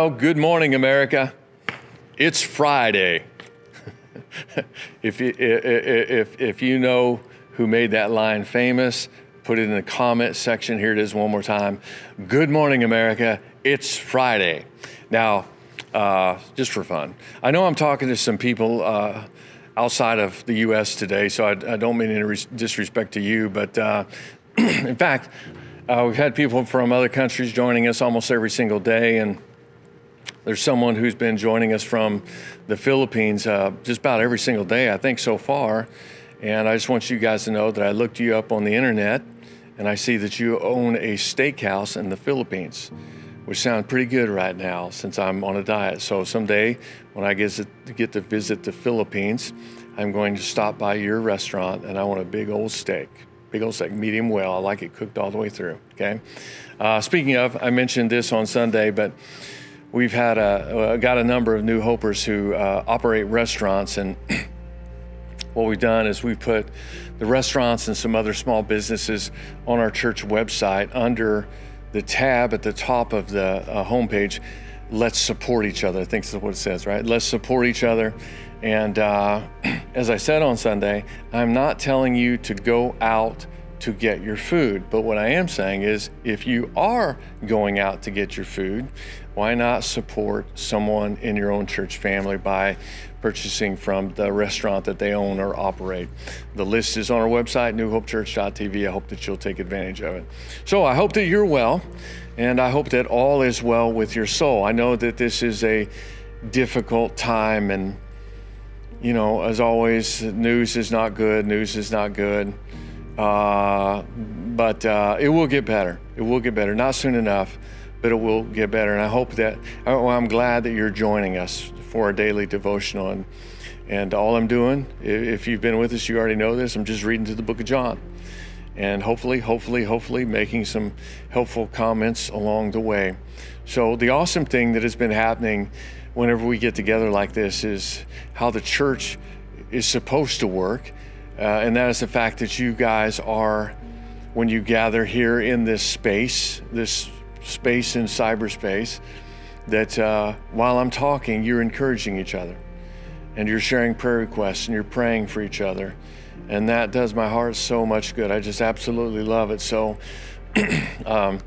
Well, good morning, America. It's Friday. if, you, if, if you know who made that line famous, put it in the comment section. Here it is one more time. Good morning, America. It's Friday. Now, uh, just for fun, I know I'm talking to some people uh, outside of the U.S. today, so I, I don't mean any disrespect to you, but uh, in fact, uh, we've had people from other countries joining us almost every single day, and there's someone who's been joining us from the Philippines uh, just about every single day, I think, so far. And I just want you guys to know that I looked you up on the internet and I see that you own a steakhouse in the Philippines, which sounds pretty good right now since I'm on a diet. So someday when I get to, get to visit the Philippines, I'm going to stop by your restaurant and I want a big old steak. Big old steak, medium well. I like it cooked all the way through. Okay. Uh, speaking of, I mentioned this on Sunday, but we've had a, uh, got a number of new hopers who uh, operate restaurants and what we've done is we've put the restaurants and some other small businesses on our church website under the tab at the top of the uh, homepage. Let's support each other. I think that's what it says, right? Let's support each other. And uh, as I said on Sunday, I'm not telling you to go out to get your food. But what I am saying is if you are going out to get your food, why not support someone in your own church family by purchasing from the restaurant that they own or operate? The list is on our website, newhopechurch.tv. I hope that you'll take advantage of it. So I hope that you're well, and I hope that all is well with your soul. I know that this is a difficult time, and you know, as always, news is not good, news is not good. Uh, but uh, it will get better. It will get better. Not soon enough, but it will get better. And I hope that, well, I'm glad that you're joining us for our daily devotional. And, and all I'm doing, if you've been with us, you already know this, I'm just reading through the book of John. And hopefully, hopefully, hopefully making some helpful comments along the way. So, the awesome thing that has been happening whenever we get together like this is how the church is supposed to work uh, and that is the fact that you guys are, when you gather here in this space, this space in cyberspace, that uh, while I'm talking, you're encouraging each other and you're sharing prayer requests and you're praying for each other. And that does my heart so much good. I just absolutely love it. So, um,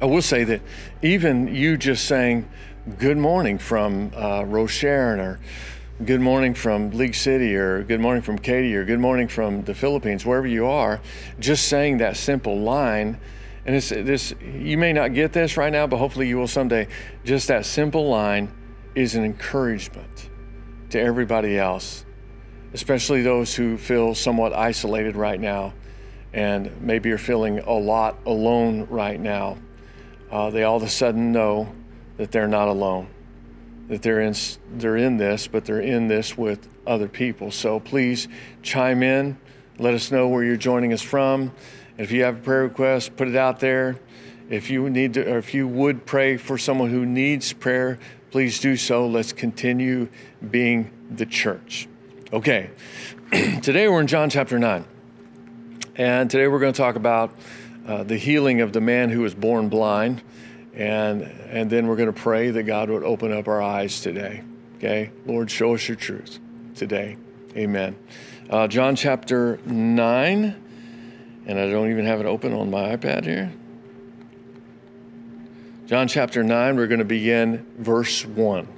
I will say that even you just saying good morning from uh, Rochelle or good morning from League City or good morning from Katy or good morning from the Philippines, wherever you are, just saying that simple line. And it's this you may not get this right now, but hopefully you will someday. Just that simple line is an encouragement to everybody else, especially those who feel somewhat isolated right now and maybe are feeling a lot alone right now. Uh, they all of a sudden know that they're not alone that they're in they're in this, but they're in this with other people. So please chime in. Let us know where you're joining us from. If you have a prayer request, put it out there. If you need to, or if you would pray for someone who needs prayer, please do so. Let's continue being the church. Okay, today we're in John chapter 9. And today we're going to talk about uh, the healing of the man who was born blind. And, and then we're going to pray that God would open up our eyes today. Okay? Lord, show us your truth today. Amen. Uh, John chapter 9, and I don't even have it open on my iPad here. John chapter 9, we're going to begin verse 1.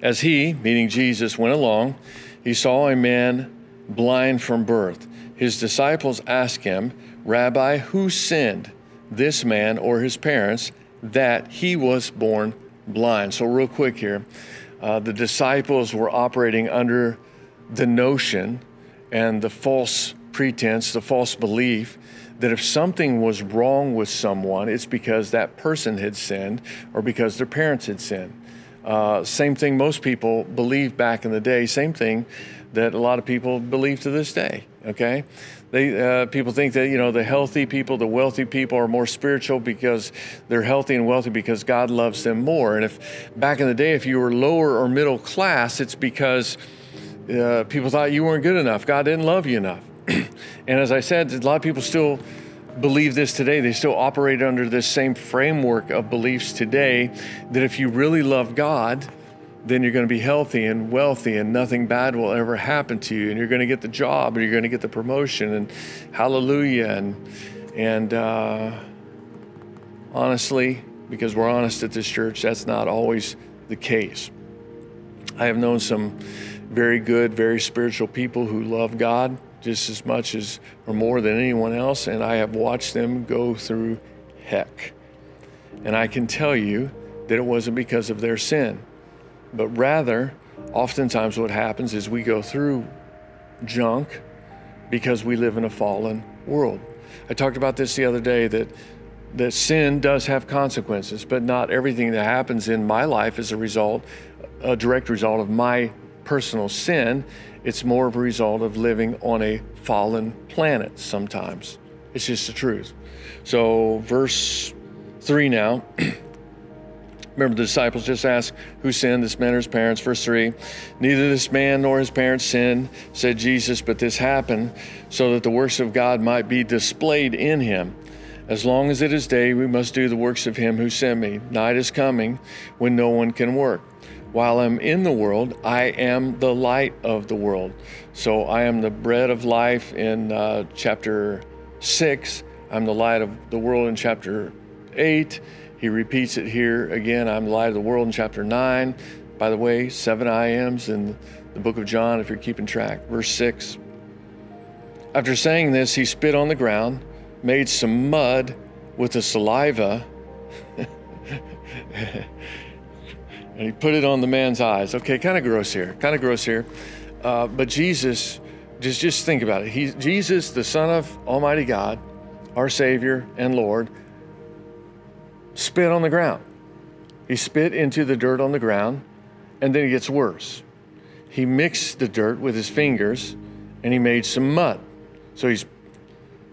As he, meaning Jesus, went along, he saw a man blind from birth. His disciples asked him, Rabbi, who sinned? This man or his parents that he was born blind. So, real quick here, uh, the disciples were operating under the notion and the false pretense, the false belief that if something was wrong with someone, it's because that person had sinned or because their parents had sinned. Uh, same thing most people believed back in the day, same thing that a lot of people believe to this day, okay? They, uh, people think that you know the healthy people, the wealthy people are more spiritual because they're healthy and wealthy because God loves them more. And if back in the day, if you were lower or middle class, it's because uh, people thought you weren't good enough. God didn't love you enough. and as I said, a lot of people still believe this today. They still operate under this same framework of beliefs today that if you really love God, then you're going to be healthy and wealthy and nothing bad will ever happen to you and you're going to get the job and you're going to get the promotion and hallelujah and and uh, honestly because we're honest at this church that's not always the case i have known some very good very spiritual people who love god just as much as or more than anyone else and i have watched them go through heck and i can tell you that it wasn't because of their sin but rather, oftentimes what happens is we go through junk because we live in a fallen world. I talked about this the other day that that sin does have consequences, but not everything that happens in my life is a result, a direct result of my personal sin. It's more of a result of living on a fallen planet sometimes. It's just the truth. So, verse 3 now. Remember, the disciples just asked, Who sinned, this man or his parents? Verse 3 Neither this man nor his parents sinned, said Jesus, but this happened so that the works of God might be displayed in him. As long as it is day, we must do the works of him who sent me. Night is coming when no one can work. While I'm in the world, I am the light of the world. So I am the bread of life in uh, chapter 6. I'm the light of the world in chapter 8 he repeats it here again. I'm the light of the world in chapter 9. By the way, seven I ams in the book of John, if you're keeping track. Verse 6. After saying this, he spit on the ground, made some mud with the saliva, and he put it on the man's eyes. Okay, kind of gross here, kind of gross here. Uh, but Jesus, just, just think about it. He, Jesus, the Son of Almighty God, our Savior and Lord, spit on the ground. He spit into the dirt on the ground, and then it gets worse. He mixed the dirt with his fingers and he made some mud. So he's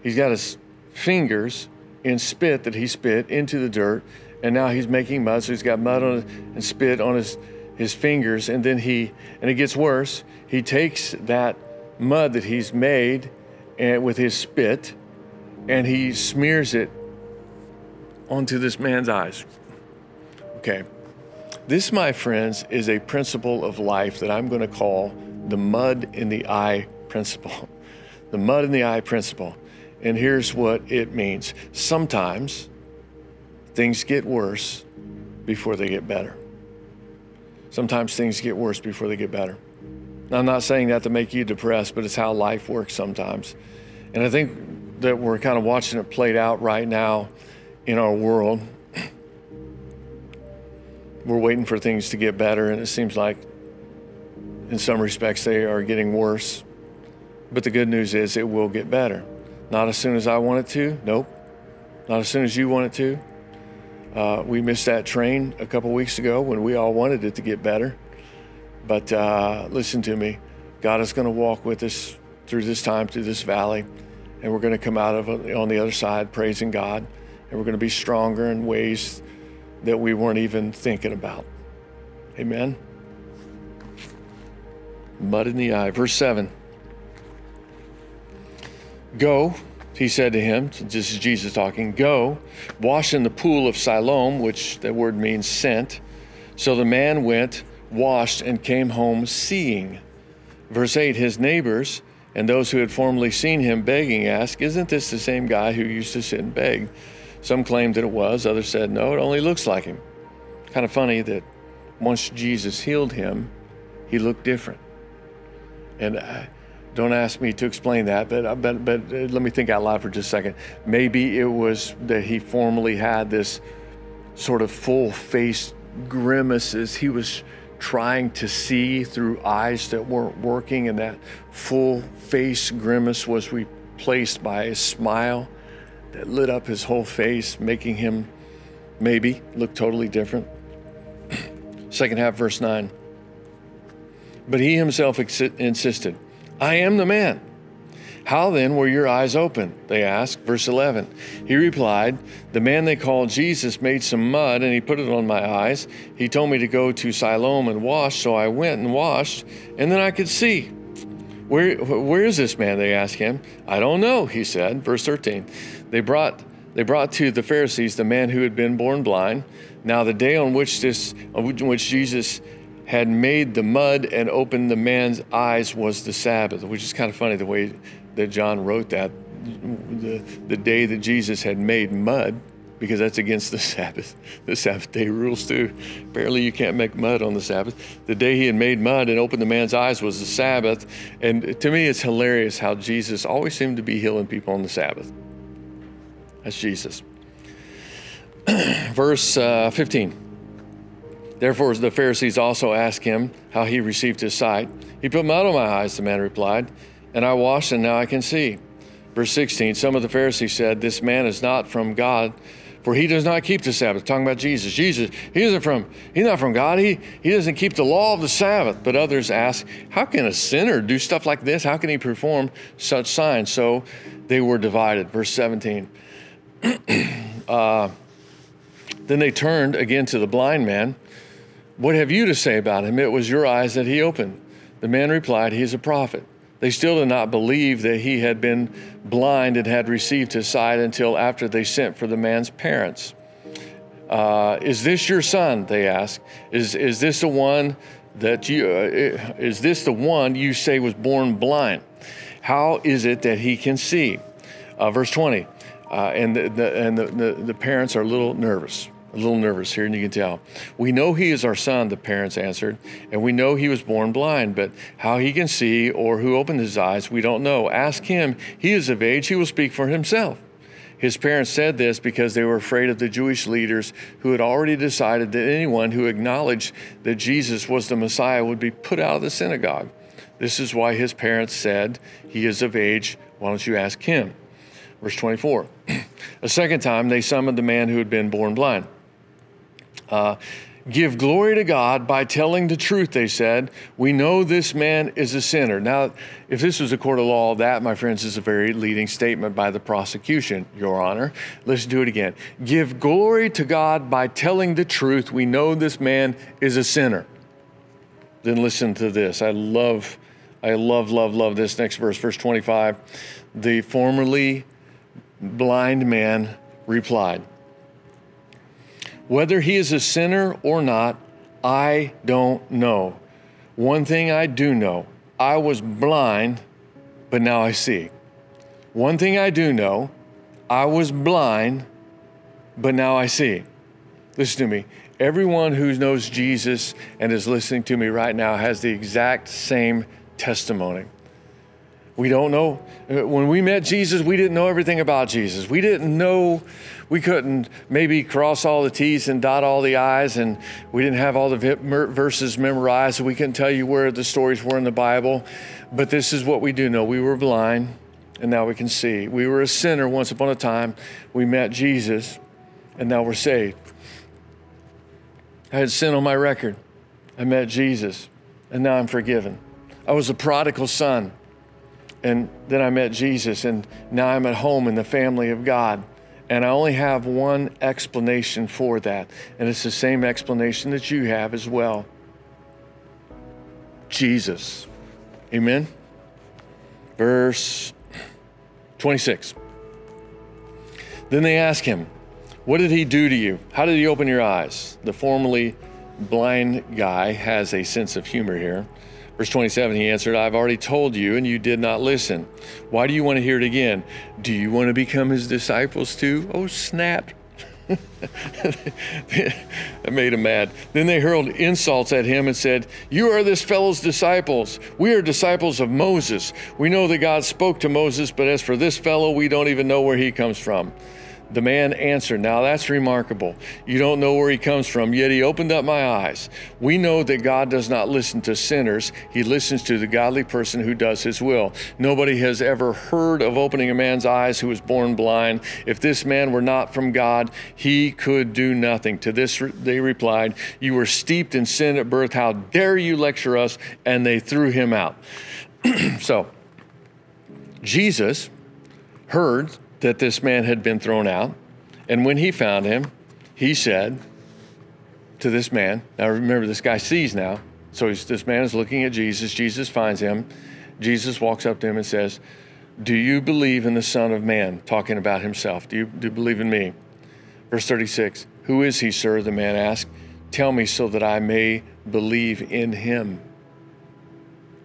he's got his fingers in spit that he spit into the dirt, and now he's making mud. So he's got mud on and spit on his his fingers, and then he and it gets worse. He takes that mud that he's made and with his spit, and he smears it onto this man's eyes. Okay. This, my friends, is a principle of life that I'm going to call the mud in the eye principle. The mud in the eye principle. And here's what it means sometimes things get worse before they get better. Sometimes things get worse before they get better. Now, I'm not saying that to make you depressed, but it's how life works sometimes. And I think that we're kind of watching it played out right now in our world. We're waiting for things to get better, and it seems like in some respects they are getting worse. But the good news is it will get better. Not as soon as I want it to, nope. Not as soon as you want it to. Uh, we missed that train a couple weeks ago when we all wanted it to get better. But uh, listen to me God is going to walk with us through this time, through this valley, and we're going to come out of it on the other side praising God and we're going to be stronger in ways that we weren't even thinking about. Amen. Mud in the eye. Verse 7. Go, he said to him, this is Jesus talking, go, wash in the pool of Siloam, which that word means sent. So the man went, washed, and came home seeing. Verse 8 His neighbors and those who had formerly seen him begging asked, Isn't this the same guy who used to sit and beg? Some claimed that it was, others said, no, it only looks like him. Kind of funny that once Jesus healed him, he looked different. And uh, don't ask me to explain that, but, uh, but, but uh, let me think out loud for just a second. Maybe it was that he formerly had this sort of full face grimaces. He was trying to see through eyes that weren't working, and that full face grimace was replaced by a smile that lit up his whole face, making him maybe look totally different. Second half, verse 9. But he himself ex- insisted, I am the man. How then were your eyes open? They asked. Verse 11. He replied, The man they called Jesus made some mud and he put it on my eyes. He told me to go to Siloam and wash, so I went and washed, and then I could see. Where, where is this man? They asked him. I don't know, he said. Verse 13. They brought, they brought to the Pharisees the man who had been born blind. Now, the day on which, this, on which Jesus had made the mud and opened the man's eyes was the Sabbath, which is kind of funny the way that John wrote that. The, the day that Jesus had made mud because that's against the Sabbath. The Sabbath day rules too. Apparently, you can't make mud on the Sabbath. The day he had made mud and opened the man's eyes was the Sabbath. And to me, it's hilarious how Jesus always seemed to be healing people on the Sabbath. That's Jesus. Verse uh, 15. Therefore, the Pharisees also asked him how he received his sight. He put mud on my eyes, the man replied, and I washed, and now I can see. Verse 16 Some of the Pharisees said, This man is not from God for he does not keep the Sabbath. Talking about Jesus. Jesus, he isn't from, he's not from God. He, he doesn't keep the law of the Sabbath. But others ask, how can a sinner do stuff like this? How can he perform such signs? So they were divided. Verse 17. uh, then they turned again to the blind man. What have you to say about him? It was your eyes that he opened. The man replied, He is a prophet. They still did not believe that he had been blind and had received his sight until after they sent for the man's parents. Uh, is this your son? They asked. Is, is this the one that you, uh, is this the one you say was born blind? How is it that he can see? Uh, verse 20. Uh, and the, the and the, the, the parents are a little nervous a little nervous here, and you can tell. We know he is our son, the parents answered, and we know he was born blind, but how he can see or who opened his eyes, we don't know. Ask him. He is of age, he will speak for himself. His parents said this because they were afraid of the Jewish leaders who had already decided that anyone who acknowledged that Jesus was the Messiah would be put out of the synagogue. This is why his parents said, He is of age, why don't you ask him? Verse 24. A second time, they summoned the man who had been born blind. Uh, give glory to God by telling the truth, they said. We know this man is a sinner. Now, if this was a court of law, that, my friends, is a very leading statement by the prosecution, Your Honor. Listen to it again. Give glory to God by telling the truth. We know this man is a sinner. Then listen to this. I love, I love, love, love this next verse, verse 25. The formerly blind man replied, whether he is a sinner or not, I don't know. One thing I do know I was blind, but now I see. One thing I do know I was blind, but now I see. Listen to me. Everyone who knows Jesus and is listening to me right now has the exact same testimony. We don't know. When we met Jesus, we didn't know everything about Jesus. We didn't know, we couldn't maybe cross all the T's and dot all the I's, and we didn't have all the verses memorized, we couldn't tell you where the stories were in the Bible. But this is what we do know we were blind, and now we can see. We were a sinner once upon a time. We met Jesus, and now we're saved. I had sin on my record. I met Jesus, and now I'm forgiven. I was a prodigal son. And then I met Jesus, and now I'm at home in the family of God. And I only have one explanation for that, and it's the same explanation that you have as well Jesus. Amen? Verse 26. Then they ask him, What did he do to you? How did he open your eyes? The formerly blind guy has a sense of humor here. Verse 27, he answered, I've already told you, and you did not listen. Why do you want to hear it again? Do you want to become his disciples too? Oh, snap. that made him mad. Then they hurled insults at him and said, You are this fellow's disciples. We are disciples of Moses. We know that God spoke to Moses, but as for this fellow, we don't even know where he comes from. The man answered, Now that's remarkable. You don't know where he comes from, yet he opened up my eyes. We know that God does not listen to sinners, he listens to the godly person who does his will. Nobody has ever heard of opening a man's eyes who was born blind. If this man were not from God, he could do nothing. To this they replied, You were steeped in sin at birth. How dare you lecture us? And they threw him out. so, Jesus heard that this man had been thrown out. And when he found him, he said to this man, now remember, this guy sees now. So this man is looking at Jesus. Jesus finds him. Jesus walks up to him and says, Do you believe in the Son of Man? Talking about himself. Do you, do you believe in me? Verse 36 Who is he, sir? The man asked. Tell me so that I may believe in him.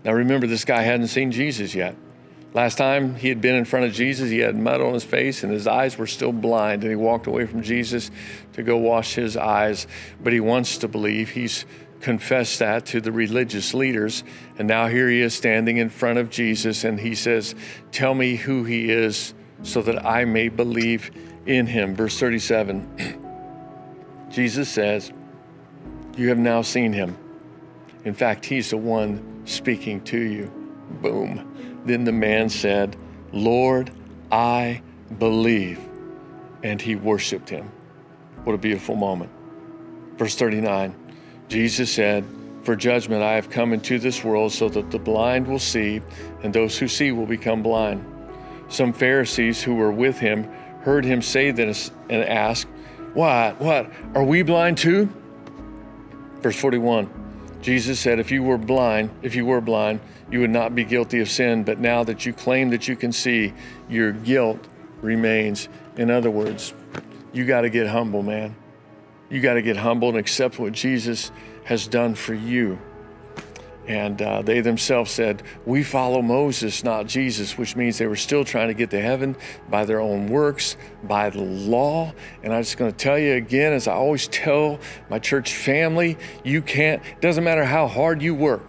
Now remember, this guy hadn't seen Jesus yet. Last time he had been in front of Jesus, he had mud on his face and his eyes were still blind. And he walked away from Jesus to go wash his eyes. But he wants to believe. He's confessed that to the religious leaders. And now here he is standing in front of Jesus and he says, Tell me who he is so that I may believe in him. Verse 37 Jesus says, You have now seen him. In fact, he's the one speaking to you. Boom. Then the man said, Lord, I believe. And he worshiped him. What a beautiful moment. Verse 39 Jesus said, For judgment I have come into this world so that the blind will see, and those who see will become blind. Some Pharisees who were with him heard him say this and asked, What? What? Are we blind too? Verse 41 Jesus said, If you were blind, if you were blind, you would not be guilty of sin, but now that you claim that you can see, your guilt remains. In other words, you got to get humble, man. You got to get humble and accept what Jesus has done for you. And uh, they themselves said, We follow Moses, not Jesus, which means they were still trying to get to heaven by their own works, by the law. And I'm just going to tell you again, as I always tell my church family, you can't, it doesn't matter how hard you work,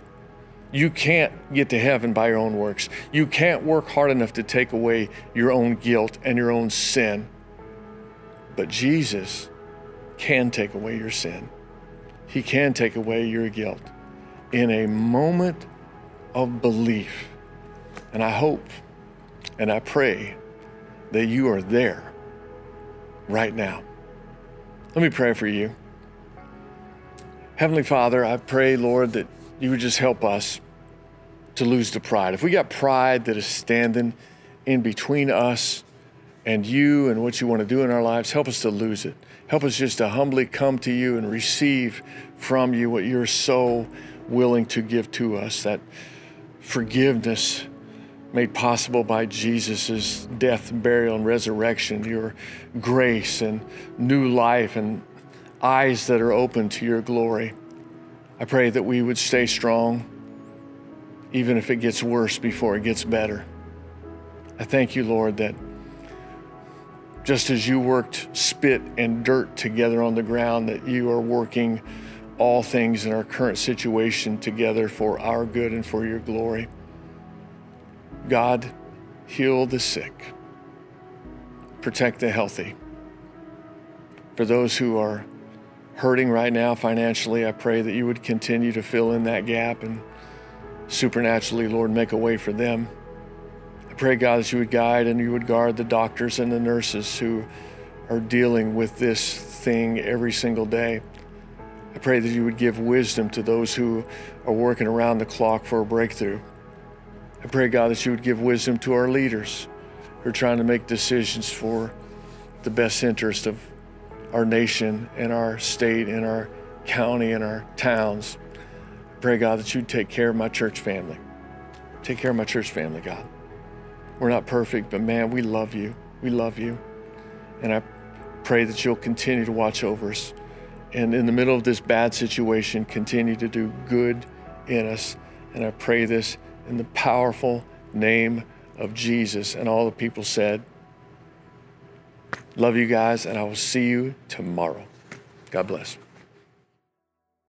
you can't get to heaven by your own works. You can't work hard enough to take away your own guilt and your own sin. But Jesus can take away your sin, He can take away your guilt in a moment of belief. And I hope and I pray that you are there right now. Let me pray for you. Heavenly Father, I pray, Lord, that you would just help us to lose the pride. If we got pride that is standing in between us and you and what you want to do in our lives, help us to lose it. Help us just to humbly come to you and receive from you what you're so willing to give to us that forgiveness made possible by Jesus' death, burial, and resurrection, your grace and new life and eyes that are open to your glory. I pray that we would stay strong, even if it gets worse before it gets better. I thank you, Lord, that just as you worked spit and dirt together on the ground, that you are working all things in our current situation together for our good and for your glory. God, heal the sick, protect the healthy. For those who are hurting right now financially, I pray that you would continue to fill in that gap and supernaturally, Lord, make a way for them. I pray, God, that you would guide and you would guard the doctors and the nurses who are dealing with this thing every single day. I pray that you would give wisdom to those who are working around the clock for a breakthrough. I pray, God, that you would give wisdom to our leaders who are trying to make decisions for the best interest of our nation and our state and our county and our towns. I pray, God, that you'd take care of my church family. Take care of my church family, God. We're not perfect, but man, we love you. We love you. And I pray that you'll continue to watch over us. And in the middle of this bad situation, continue to do good in us. And I pray this in the powerful name of Jesus. And all the people said, Love you guys, and I will see you tomorrow. God bless.